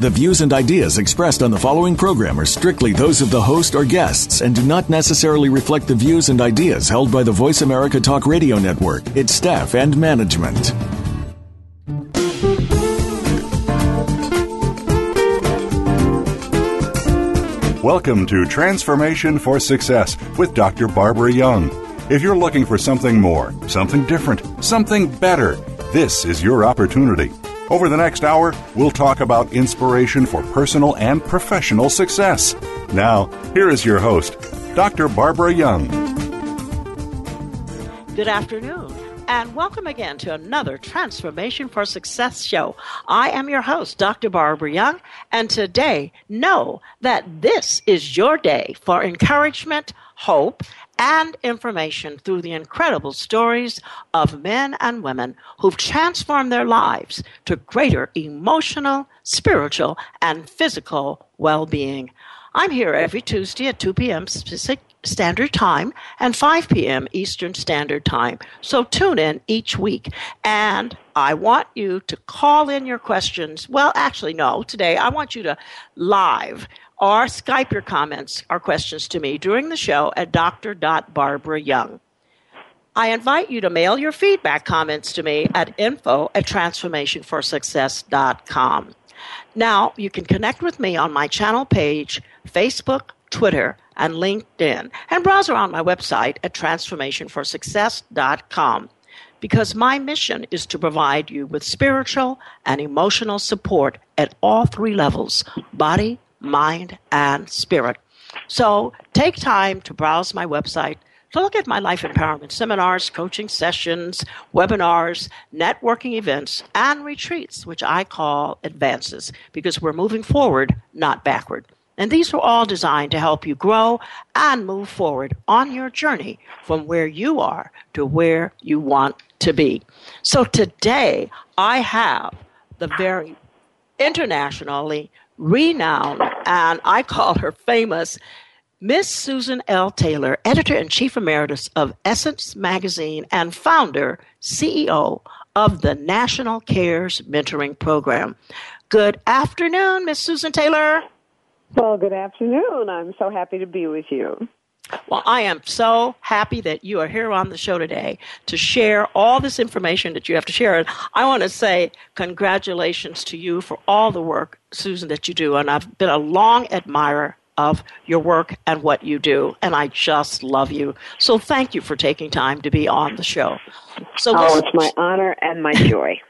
The views and ideas expressed on the following program are strictly those of the host or guests and do not necessarily reflect the views and ideas held by the Voice America Talk Radio Network, its staff, and management. Welcome to Transformation for Success with Dr. Barbara Young. If you're looking for something more, something different, something better, this is your opportunity. Over the next hour, we'll talk about inspiration for personal and professional success. Now, here is your host, Dr. Barbara Young. Good afternoon, and welcome again to another Transformation for Success show. I am your host, Dr. Barbara Young, and today, know that this is your day for encouragement, hope, and information through the incredible stories of men and women who've transformed their lives to greater emotional, spiritual, and physical well being. I'm here every Tuesday at 2 p.m. Pacific Standard Time and 5 p.m. Eastern Standard Time. So tune in each week. And I want you to call in your questions. Well, actually, no, today I want you to live or Skype your comments or questions to me during the show at dr.barbarayoung. I invite you to mail your feedback comments to me at info at transformationforsuccess.com. Now, you can connect with me on my channel page, Facebook, Twitter, and LinkedIn, and browse around my website at transformationforsuccess.com because my mission is to provide you with spiritual and emotional support at all three levels body, mind, and spirit. So take time to browse my website to look at my life empowerment seminars, coaching sessions, webinars, networking events, and retreats, which I call advances because we're moving forward, not backward. And these are all designed to help you grow and move forward on your journey from where you are to where you want to be. So today I have the very internationally renowned, and I call her famous, Miss Susan L. Taylor, editor in chief emeritus of Essence Magazine and founder, CEO of the National Cares Mentoring Program. Good afternoon, Miss Susan Taylor. Well, good afternoon. I'm so happy to be with you. Well, I am so happy that you are here on the show today to share all this information that you have to share. And I want to say congratulations to you for all the work, Susan, that you do. And I've been a long admirer of your work and what you do, and I just love you. So thank you for taking time to be on the show. So oh, it's my honor and my joy.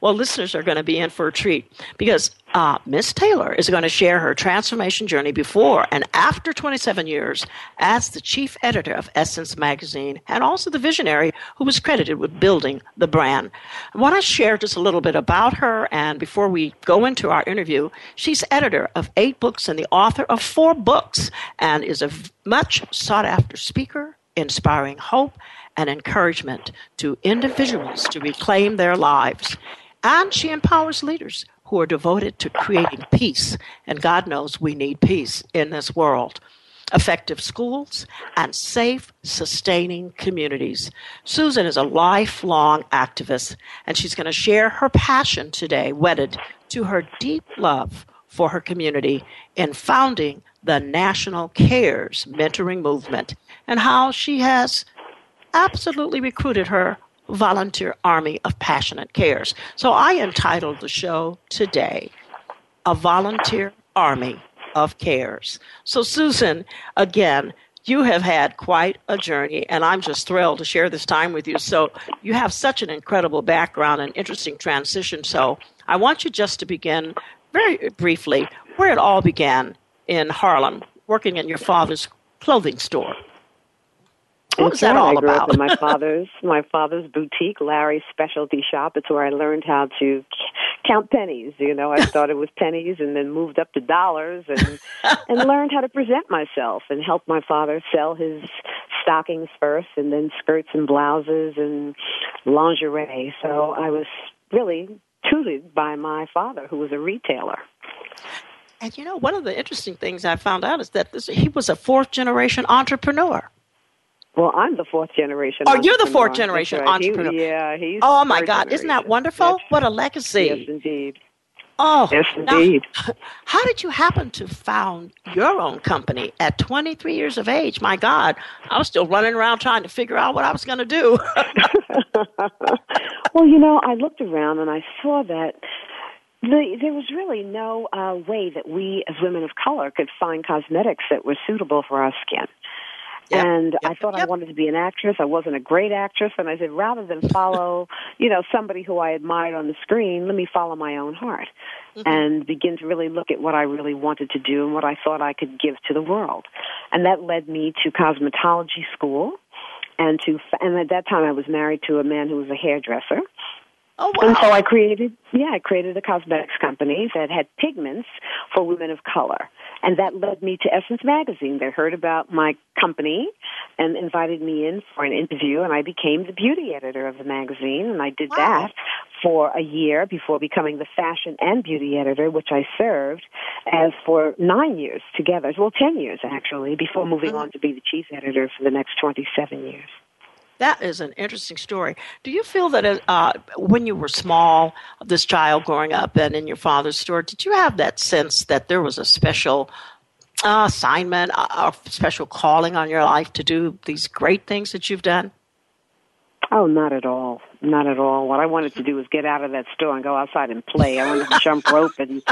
Well, listeners are going to be in for a treat because uh, Miss Taylor is going to share her transformation journey before and after 27 years as the chief editor of Essence magazine and also the visionary who was credited with building the brand. I want to share just a little bit about her, and before we go into our interview, she's editor of eight books and the author of four books and is a much sought after speaker, inspiring hope and encouragement to individuals to reclaim their lives. And she empowers leaders who are devoted to creating peace. And God knows we need peace in this world. Effective schools and safe, sustaining communities. Susan is a lifelong activist, and she's going to share her passion today, wedded to her deep love for her community in founding the National Cares Mentoring Movement and how she has absolutely recruited her volunteer army of passionate cares. So I entitled the show today, A Volunteer Army of Cares. So, Susan, again, you have had quite a journey, and I'm just thrilled to share this time with you. So, you have such an incredible background and interesting transition. So, I want you just to begin very briefly where it all began in Harlem, working in your father's clothing store. What was that all I grew about? Up in my father's my father's boutique, Larry's Specialty Shop. It's where I learned how to count pennies. You know, I started with pennies and then moved up to dollars and and learned how to present myself and help my father sell his stockings first and then skirts and blouses and lingerie. So I was really tutored by my father, who was a retailer. And you know, one of the interesting things I found out is that this, he was a fourth generation entrepreneur. Well, I'm the fourth generation. Oh, you're the fourth generation right. entrepreneur. He, yeah, he's. Oh my God, generation. isn't that wonderful? Yes. What a legacy! Yes, indeed. Oh, Yes, now, indeed. how did you happen to found your own company at 23 years of age? My God, I was still running around trying to figure out what I was going to do. well, you know, I looked around and I saw that the, there was really no uh, way that we, as women of color, could find cosmetics that were suitable for our skin. Yep, And I yep, thought I wanted to be an actress. I wasn't a great actress, and I said, rather than follow, you know, somebody who I admired on the screen, let me follow my own heart Mm-hmm. and begin to really look at what I really wanted to do and what I thought I could give to the world. And that led me to cosmetology school, and to and at that time I was married to a man who was a hairdresser. Oh And so! I created, yeah, I created a cosmetics company that had pigments for women of color. And that led me to Essence Magazine. They heard about my company and invited me in for an interview, and I became the beauty editor of the magazine. And I did Wow. that for a year before becoming the fashion and beauty editor, which I served as for nine years together. Well, ten years actually, before moving uh-huh. on to be the chief editor for the next 27 years. That is an interesting story. Do you feel that uh, when you were small, this child growing up, and in your father's store, did you have that sense that there was a special uh, assignment, a special calling on your life to do these great things that you've done? Oh, not at all. Not at all. What I wanted to do was get out of that store and go outside and play. I wanted to jump rope and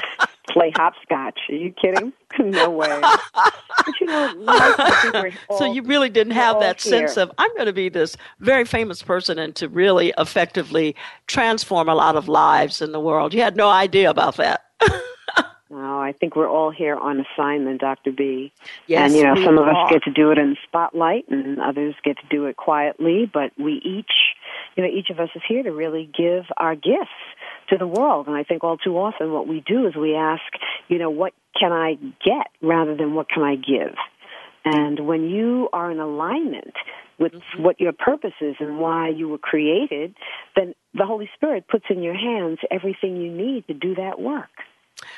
play hopscotch. Are you kidding? no way. But you know, life, I think we're all, so you really didn't have that sense of I'm going to be this very famous person and to really effectively transform a lot of lives in the world. You had no idea about that. No, I think we're all here on assignment, Dr. B. Yes, and you know, some of us get to do it in the spotlight, and others get to do it quietly. But we each, you know, each of us is here to really give our gifts to the world. And I think all too often, what we do is we ask, you know, what can I get rather than what can I give. And when you are in alignment with Mm-hmm. what your purpose is and why you were created, then the Holy Spirit puts in your hands everything you need to do that work.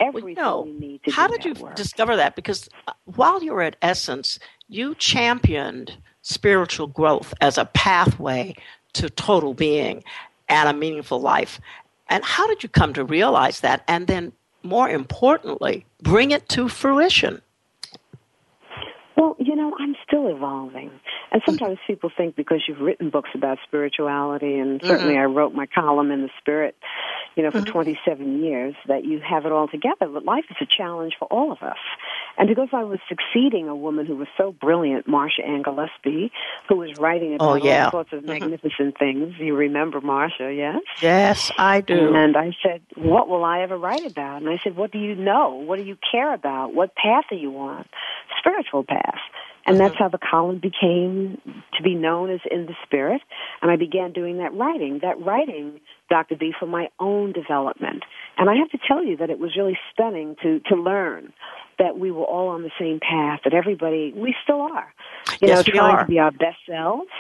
Well, Everything you know, you need to how did you work. discover that? Because uh, while you were at Essence, you championed spiritual growth as a pathway to total being and a meaningful life. And how did you come to realize that? And then, more importantly, bring it to fruition? Well, you know, I'm still evolving. And hmm. sometimes people think because you've written books about spirituality, and certainly I wrote my column in the spirit, you know, for mm-hmm. 27 years, that you have it all together. But life is a challenge for all of us. And because I was succeeding a woman who was so brilliant, Marcia Ann Gillespie, who was writing oh, about Oh, yeah. all sorts of mm-hmm. magnificent things. You remember Marcia, yes? Yes, I do. And I said, What will I ever write about? And I said, What do you know? What do you care about? What path are you on? Spiritual path. And that's uh-huh. how the column became to be known as In the Spirit. And I began doing that writing, that writing, Dr. B, for my own development. And I have to tell you that it was really stunning to, to learn that we were all on the same path, that everybody, we still are. You Yes, know, trying are. to be our best selves,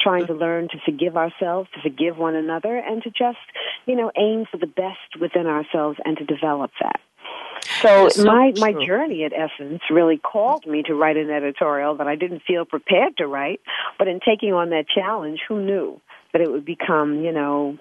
trying to learn to forgive ourselves, to forgive one another, and to just, you know, aim for the best within ourselves and to develop that. So, so my my journey at Essence really called me to write an editorial that I didn't feel prepared to write, but in taking on that challenge, who knew that it would become, you know,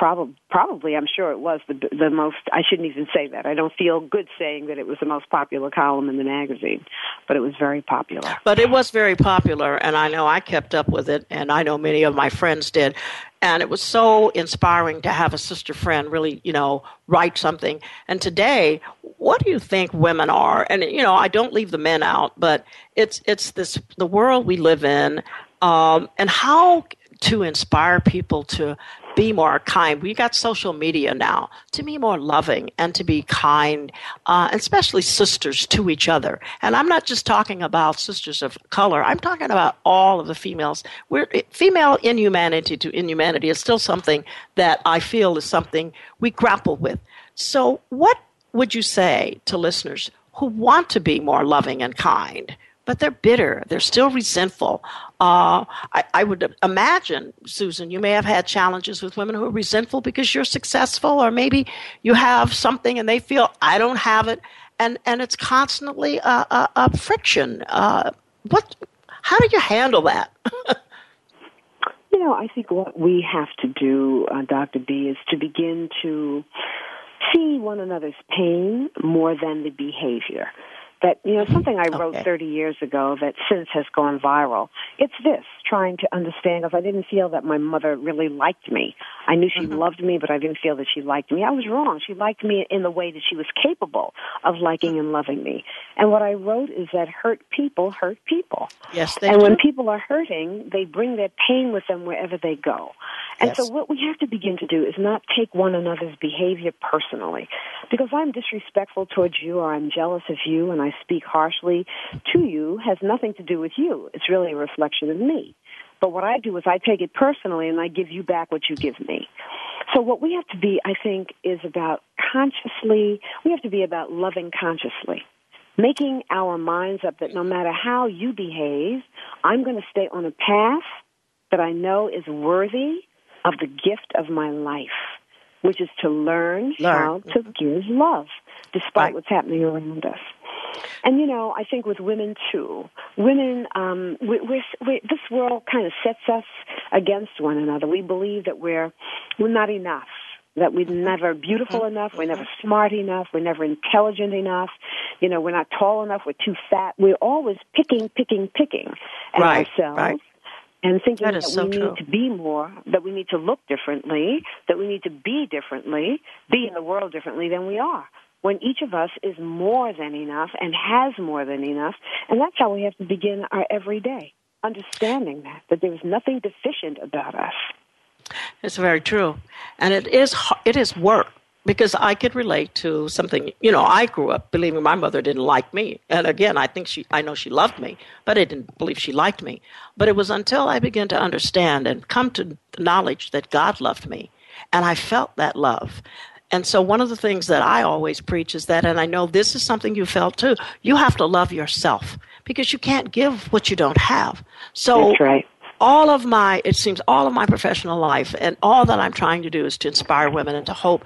probably probably I'm sure it was the the most I shouldn't even say that. I don't feel good saying that it was the most popular column in the magazine, but it was very popular. But it was very popular, and I know I kept up with it, and I know many of my friends did. And it was so inspiring to have a sister friend really, you know, write something. And today, what do you think women are? And you know, I don't leave the men out, but it's it's this the world we live in, um, and how to inspire people to be more kind. We got social media now to be more loving and to be kind, uh, especially sisters to each other. And I'm not just talking about sisters of color. I'm talking about all of the females. We're female inhumanity to inhumanity is still something that I feel is something we grapple with. So, what would you say to listeners who want to be more loving and kind? But they're bitter. They're still resentful. Uh, I, I, would imagine, Susan, you may have had challenges with women who are resentful because you're successful, or maybe you have something and they feel I don't have it, and and it's constantly a, a, a friction. Uh, what? How do you handle that? you know, I think what we have to do, uh, Dr. B, is to begin to see one another's pain more than the behavior that you know something I wrote okay. 30 years ago that since has gone viral. It's this trying to understand because I didn't feel that my mother really liked me. I knew she mm-hmm. loved me, but I didn't feel that she liked me. I was wrong. She liked me in the way that she was capable of liking and loving me. And what I wrote is that hurt people hurt people. Yes, they And do. when people are hurting, they bring their pain with them wherever they go. And yes. so what we have to begin to do is not take one another's behavior personally. Because I'm disrespectful towards you or I'm jealous of you and I speak harshly to you has nothing to do with you. It's really a reflection of me. But what I do is I take it personally and I give you back what you give me. So what we have to be, I think, is about consciously, we have to be about loving consciously. Making our minds up that no matter how you behave, I'm going to stay on a path that I know is worthy of the gift of my life, which is to learn, learn. how to give love despite right. what's happening around us. And you know, I think with women too, women, um, we, we're, we, this world kind of sets us against one another. We believe that we're we're not enough, that we're never beautiful enough, we're never smart enough, we're never intelligent enough. You know, we're not tall enough, we're too fat. We're always picking, picking, picking at right, ourselves. Right and thinking that, that so we true. need to be more, that we need to look differently, that we need to be differently, be in the world differently than we are. When each of us is more than enough and has more than enough, and that's how we have to begin our everyday, understanding that, that there is nothing deficient about us. It's very true. And it is, it is work because I could relate to something. You know, I grew up believing my mother didn't like me, and again, I think she, I know she loved me, but I didn't believe she liked me. But it was until I began to understand and come to knowledge that God loved me, and I felt that love. And so, one of the things that I always preach is that, and I know this is something you felt too. You have to love yourself because you can't give what you don't have. So, That's right all of my it seems all of my professional life and all that i'm trying to do is to inspire women and to hope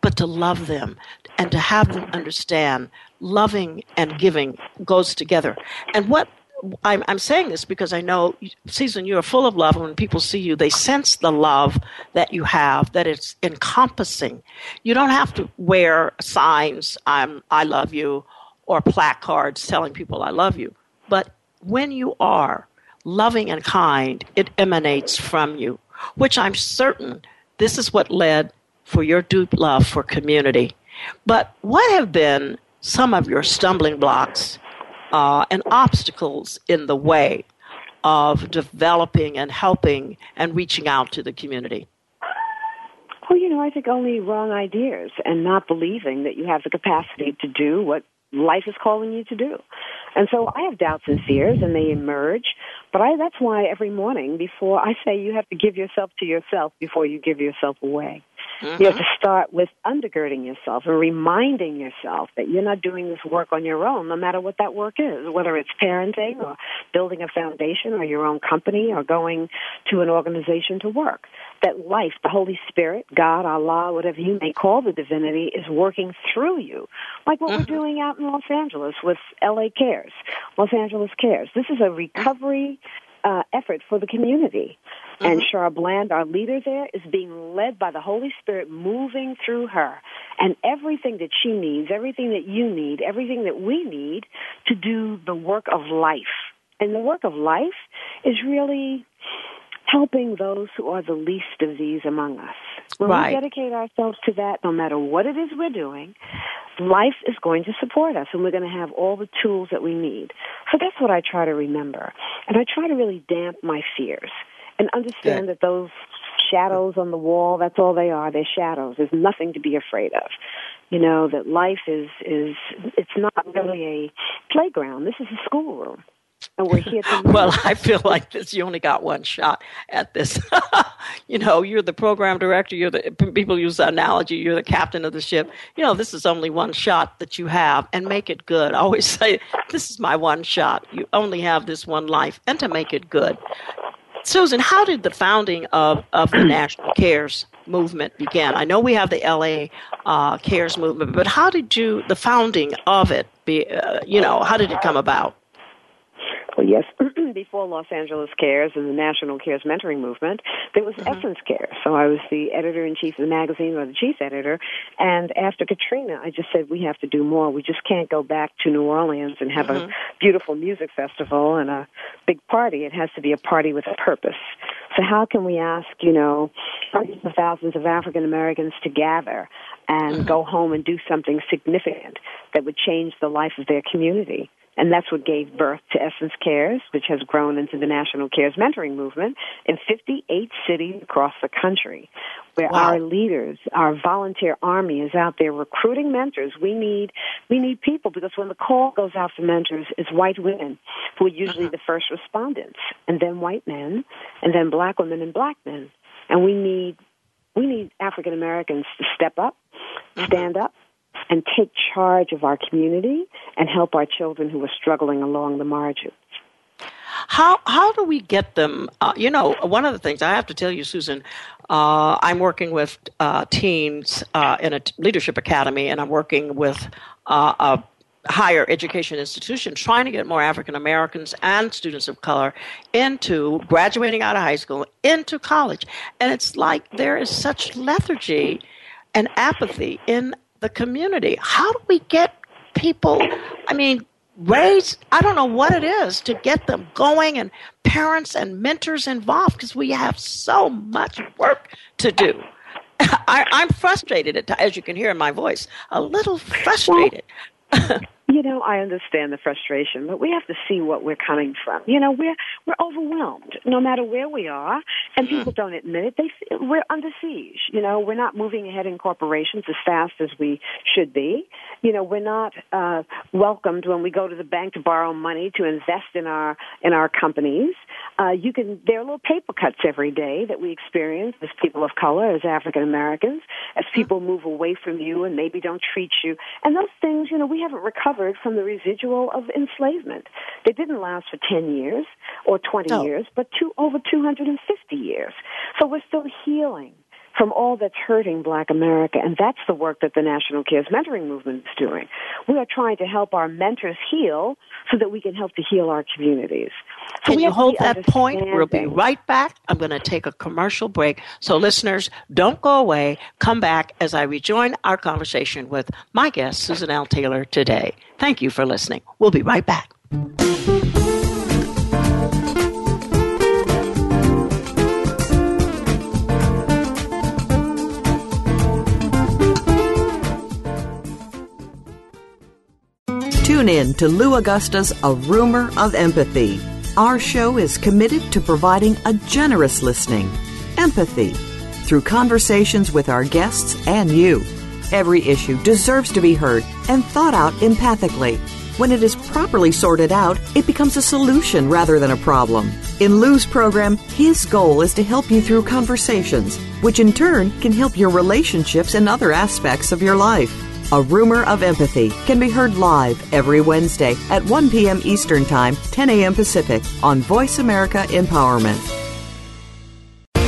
but to love them and to have them understand loving and giving goes together. And what I'm, I'm, saying this because I know, Susan, you are full of love. And when people see you, they sense the love that you have, that it's encompassing. You don't have to wear signs, I'm, I love you, or placards telling people I love you. But when you are loving and kind, it emanates from you, which I'm certain this is what led for your deep love for community. But what have been some of your stumbling blocks uh, and obstacles in the way of developing and helping and reaching out to the community? Well, you know, I think only wrong ideas and not believing that you have the capacity to do what life is calling you to do. And so I have doubts and fears and they emerge, but I, that's why every morning before I say you have to give yourself to yourself before you give yourself away. Mm-hmm. You have to start with undergirding yourself and reminding yourself that you're not doing this work on your own, no matter what that work is, whether it's parenting or building a foundation or your own company or going to an organization to work. That life, the Holy Spirit, God, Allah, whatever you may call the divinity, is working through you. Like what mm-hmm. we're doing out in Los Angeles with LA Cares, Los Angeles Cares. This is a recovery uh, effort for the community. Mm-hmm. And Char Bland, our leader there, is being led by the Holy Spirit moving through her. And everything that she needs, everything that you need, everything that we need to do the work of life. And the work of life is really helping those who are the least of these among us. When right. we dedicate ourselves to that, no matter what it is we're doing, life is going to support us and we're going to have all the tools that we need. So that's what I try to remember. And I try to really damp my fears and understand Good. that those shadows on the wall, that's all they are. They're shadows. There's nothing to be afraid of. You know, that life is, is, it's not really a playground. This is a schoolroom. and we're here to. well, I feel like this. You only got one shot at this. you know, you're the program director. You're the people use the analogy. You're the captain of the ship. You know, this is only one shot that you have, and make it good. I always say, this is my one shot. You only have this one life, and to make it good. Susan, how did the founding of, of the National Cares movement begin? I know we have the LA uh, Cares movement, but how did you the founding of it be? Uh, you know, how did it come about? Well, yes, before Los Angeles Cares and the National Cares Mentoring Movement, there was mm-hmm. Essence Care. So I was the editor in chief of the magazine, or the chief editor. And after Katrina, I just said we have to do more. We just can't go back to New Orleans and have mm-hmm. a beautiful music festival and a big party. It has to be a party with a purpose. So how can we ask, you know, hundreds of thousands of African Americans to gather and mm-hmm. go home and do something significant that would change the life of their community? And that's what gave birth to Essence Cares, which has grown into the National Cares Mentoring Movement in 58 cities across the country, where wow. our leaders, our volunteer army is out there recruiting mentors. We need, we need people because when the call goes out for mentors, it's white women who are usually uh-huh. the first respondents, and then white men, and then black women and black men. And we need, we need African Americans to step up, uh-huh. stand up, and take charge of our community and help our children who are struggling along the margins. How how do we get them? Uh, you know, one of the things I have to tell you, Susan, uh, I'm working with uh, teens uh, in a leadership academy, and I'm working with uh, a higher education institution trying to get more African Americans and students of color into graduating out of high school into college, and it's like there is such lethargy and apathy in the community. How do we get people, I mean, raise, I don't know what it is to get them going and parents and mentors involved because we have so much work to do. I, am frustrated, as you can hear in my voice, a little frustrated. You know, I understand the frustration, but we have to see what we're coming from. You know, we're we're overwhelmed, no matter where we are, and mm-hmm. people don't admit it. They we're under siege. You know, we're not moving ahead in corporations as fast as we should be. You know, we're not uh, welcomed when we go to the bank to borrow money to invest in our in our companies. Uh, you can there are little paper cuts every day that we experience as people of color, as African Americans, as mm-hmm. people move away from you and maybe don't treat you, and those things. You know, we haven't recovered from the residual of enslavement. They didn't last for 10 years or 20 oh. years, but two, over 250 years. So we're still healing from all that's hurting black America. And that's the work that the National Cares Mentoring Movement is doing. We are trying to help our mentors heal so that we can help to heal our communities. So can you hold that point? We'll be right back. I'm going to take a commercial break. So listeners, don't go away. Come back as I rejoin our conversation with my guest, Susan L. Taylor, today. Thank you for listening. We'll be right back. Tune in to Lou Agosta's A Rumor of Empathy. Our show is committed to providing a generous listening, empathy, through conversations with our guests and you. Every issue deserves to be heard and thought out empathically. When it is properly sorted out, it becomes a solution rather than a problem. In Lou's program, his goal is to help you through conversations, which in turn can help your relationships and other aspects of your life. A Rumor of Empathy can be heard live every Wednesday at 1 p.m. Eastern Time, 10 a.m. Pacific on Voice America Empowerment.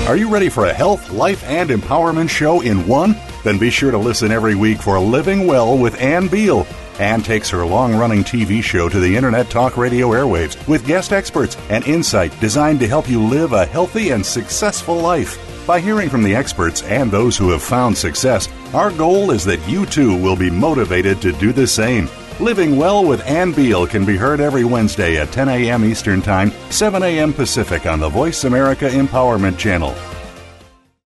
Are you ready for a health, life, and empowerment show in one? Then be sure to listen every week for Living Well with Ann Beal. Ann takes her long running TV show to the Internet Talk Radio airwaves with guest experts and insight designed to help you live a healthy and successful life. By hearing from the experts and those who have found success, our goal is that you too will be motivated to do the same. Living Well with Ann Beal can be heard every Wednesday at 10 a.m. Eastern Time, 7 a.m. Pacific on the Voice America Empowerment Channel.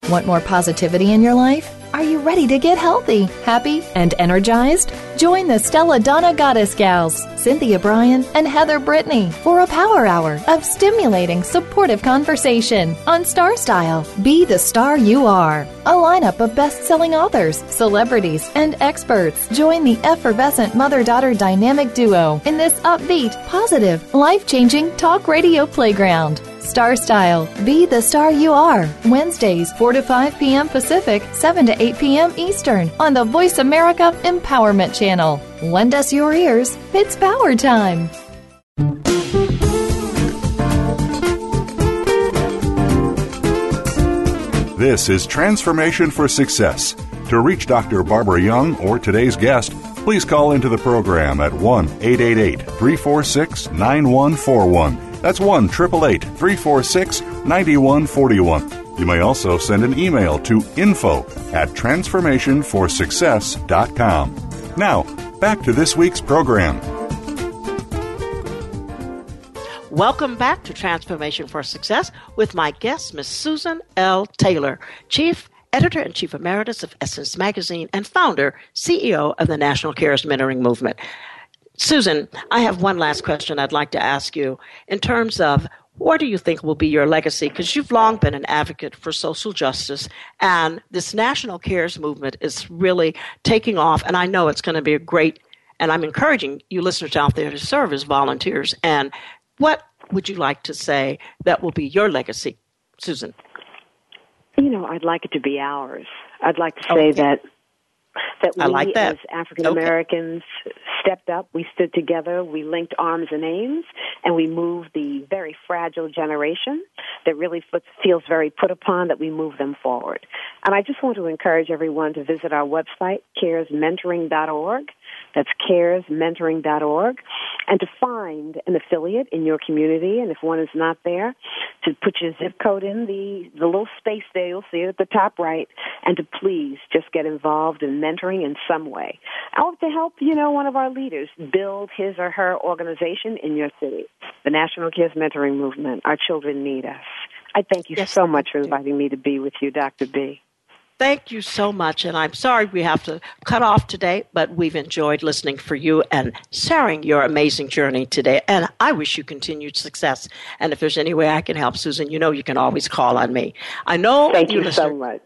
Want more positivity in your life? Are you ready to get healthy, happy, and energized? Join the Stella Donna Goddess Gals, Cynthia Brian and Heather Brittany, for a power hour of stimulating, supportive conversation on Star Style. Be the star you are. A lineup of best selling authors, celebrities, and experts join the effervescent mother daughter dynamic duo in this upbeat, positive, life changing talk radio playground. Star Style. Be the star you are. Wednesdays, 4 to 5 p.m. Pacific, 7 to 8 p.m. Eastern on the Voice America Empowerment Channel. Lend us your ears. It's power time. This is Transformation for Success. To reach Dr. Barbara Young or today's guest, please call into the program at 1 888 346 9141. That's 1 346 9141. You may also send an email to info at transformationforsuccess.com. Now, back to this week's program. Welcome back to Transformation for Success with my guest, Miss Susan L. Taylor, Chief Editor and Chief Emeritus of Essence Magazine and founder, CEO of the National Cares Mentoring Movement. Susan, I have one last question I'd like to ask you in terms of what do you think will be your legacy? Because you've long been an advocate for social justice, and this national cares movement is really taking off. And I know it's going to be a great, and I'm encouraging you listeners out there to serve as volunteers. And what would you like to say that will be your legacy, Susan? You know, I'd like it to be ours. I'd like to say okay. that that we like that. as African Americans okay. Stepped up, we stood together, we linked arms and aims, and we moved the very fragile generation that really feels very put upon that we move them forward. And I just want to encourage everyone to visit our website, caresmentoring.org. That's caresmentoring.org. And to find an affiliate in your community, and if one is not there, to put your zip code in the, the little space there, you'll see it at the top right, and to please just get involved in mentoring in some way. I Or to help, you know, one of our leaders build his or her organization in your city. The National Cares Mentoring Movement. Our children need us. I thank you yes, so much for inviting me to be with you, Dr. B. Thank you so much. And I'm sorry we have to cut off today, but we've enjoyed listening for you and sharing your amazing journey today. And I wish you continued success. And if there's any way I can help, Susan, you know you can always call on me. I know Thank you, you so much.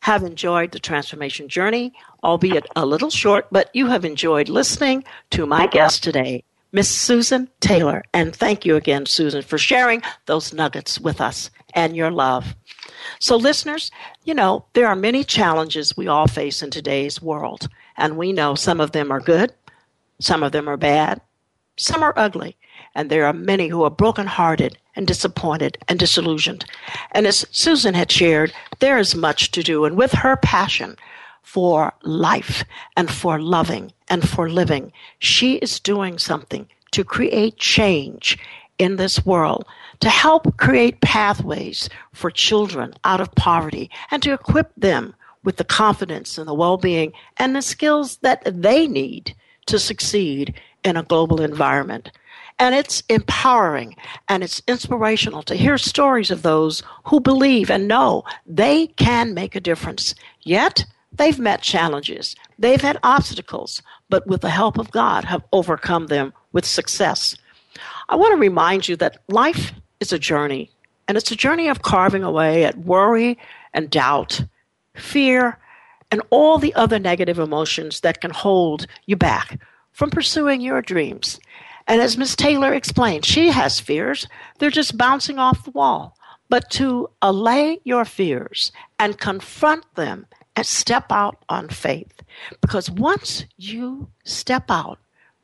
Have enjoyed the transformation journey, albeit a little short, but you have enjoyed listening to my guest today, Miss Susan Taylor. And thank you again, Susan, for sharing those nuggets with us and your love. So, listeners, you know, there are many challenges we all face in today's world, and we know some of them are good, some of them are bad, some are ugly, and there are many who are brokenhearted and disappointed and disillusioned. And as Susan had shared, there is much to do, and with her passion for life and for loving and for living, she is doing something to create change in this world to help create pathways for children out of poverty and to equip them with the confidence and the well being and the skills that they need to succeed in a global environment. And it's empowering and it's inspirational to hear stories of those who believe and know they can make a difference. Yet, they've met challenges, they've had obstacles, but with the help of God have overcome them with success. I want to remind you that life is a journey, and it's a journey of carving away at worry and doubt, fear, and all the other negative emotions that can hold you back from pursuing your dreams. And as Ms. Taylor explained, she has fears. They're just bouncing off the wall. But to allay your fears and confront them and step out on faith. Because once you step out,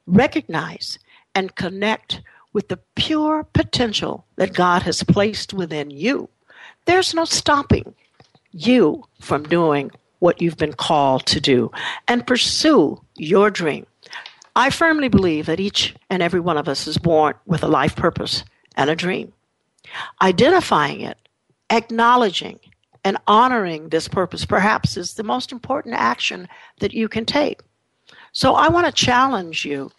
recognize and connect with the pure potential that God has placed within you, there's no stopping you from doing what you've been called to do and pursue your dream. I firmly believe that each and every one of us is born with a life purpose and a dream. Identifying it, acknowledging, and honoring this purpose perhaps is the most important action that you can take. So I want to challenge you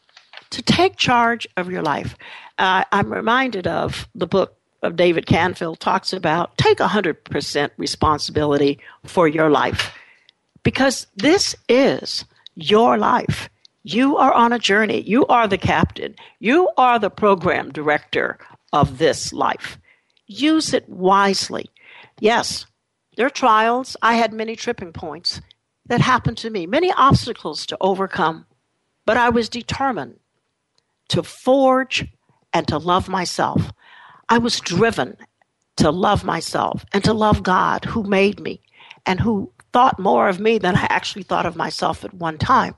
to take charge of your life. Uh, I'm reminded of the book of David Canfield talks about take 100% responsibility for your life because this is your life. You are on a journey. You are the captain. You are the program director of this life. Use it wisely. Yes, there are trials. I had many tripping points that happened to me, many obstacles to overcome, but I was determined to forge and to love myself. I was driven to love myself and to love God who made me and who thought more of me than I actually thought of myself at one time.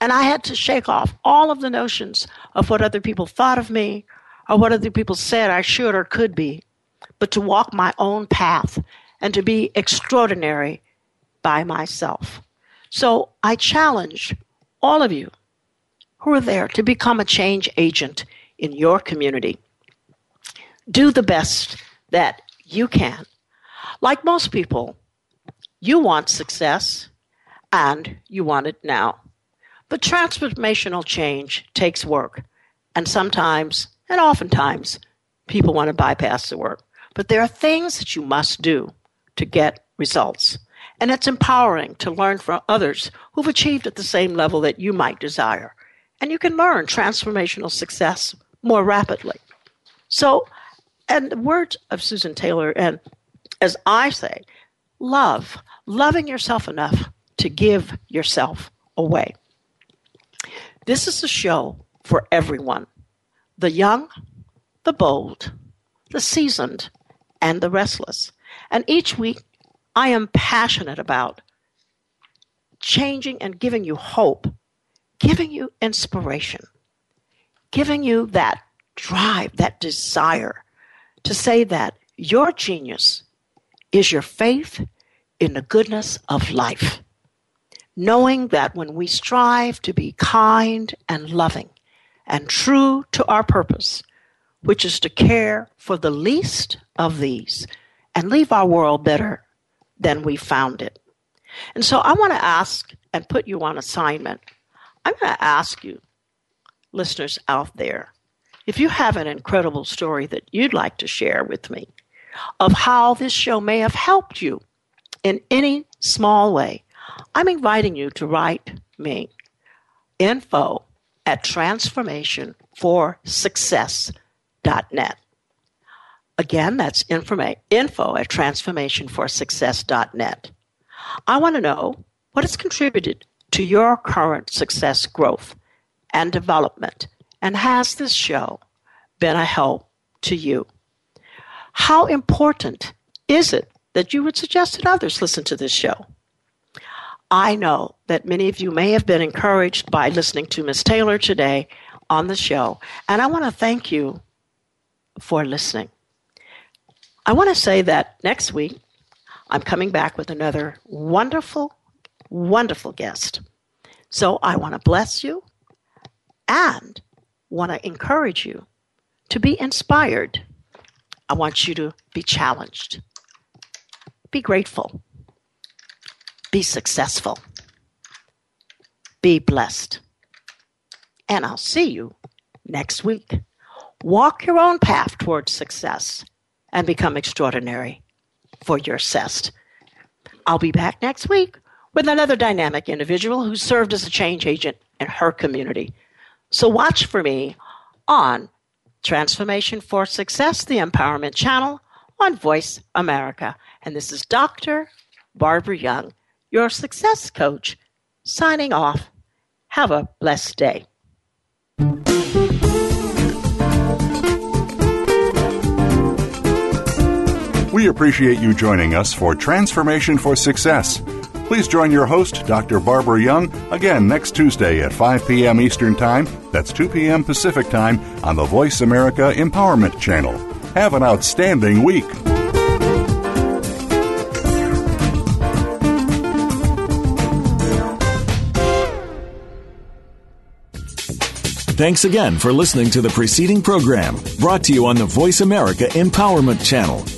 And I had to shake off all of the notions of what other people thought of me or what other people said I should or could be, but to walk my own path and to be extraordinary by myself. So I challenge all of you who are there to become a change agent in your community. Do the best that you can. Like most people, you want success and you want it now. But transformational change takes work, and sometimes, and oftentimes, people want to bypass the work. But there are things that you must do to get results. And it's empowering to learn from others who've achieved at the same level that you might desire. And you can learn transformational success more rapidly. So, and the words of Susan Taylor, and as I say, love, loving yourself enough to give yourself away. This is a show for everyone the young, the bold, the seasoned, and the restless. And each week, I am passionate about changing and giving you hope, giving you inspiration, giving you that drive, that desire to say that your genius is your faith in the goodness of life. Knowing that when we strive to be kind and loving and true to our purpose, which is to care for the least of these and leave our world better than we found it. And so I want to ask and put you on assignment. I'm going to ask you, listeners out there, if you have an incredible story that you'd like to share with me of how this show may have helped you in any small way, I'm inviting you to write me info at transformationforsuccess.net. Again, that's informa- info at transformationforsuccess.net. I want to know what has contributed to your current success, growth, and development, and has this show been a help to you? How important is it that you would suggest that others listen to this show? I know that many of you may have been encouraged by listening to Ms. Taylor today on the show, and I want to thank you for listening. I want to say that next week I'm coming back with another wonderful, wonderful guest. So I want to bless you and want to encourage you to be inspired. I want you to be challenged, be grateful, be successful, be blessed. And I'll see you next week. Walk your own path towards success and become extraordinary for your cest. I'll be back next week with another dynamic individual who served as a change agent in her community. So watch for me on Transformation for Success, the Empowerment Channel on Voice America. And this is Dr. Barbara Young, your success coach, signing off. Have a blessed day. We appreciate you joining us for Transformation for Success. Please join your host, Dr. Barbara Young, again next Tuesday at 5 p.m. Eastern Time. That's 2 p.m. Pacific Time on the Voice America Empowerment Channel. Have an outstanding week. Thanks again for listening to the preceding program brought to you on the Voice America Empowerment Channel.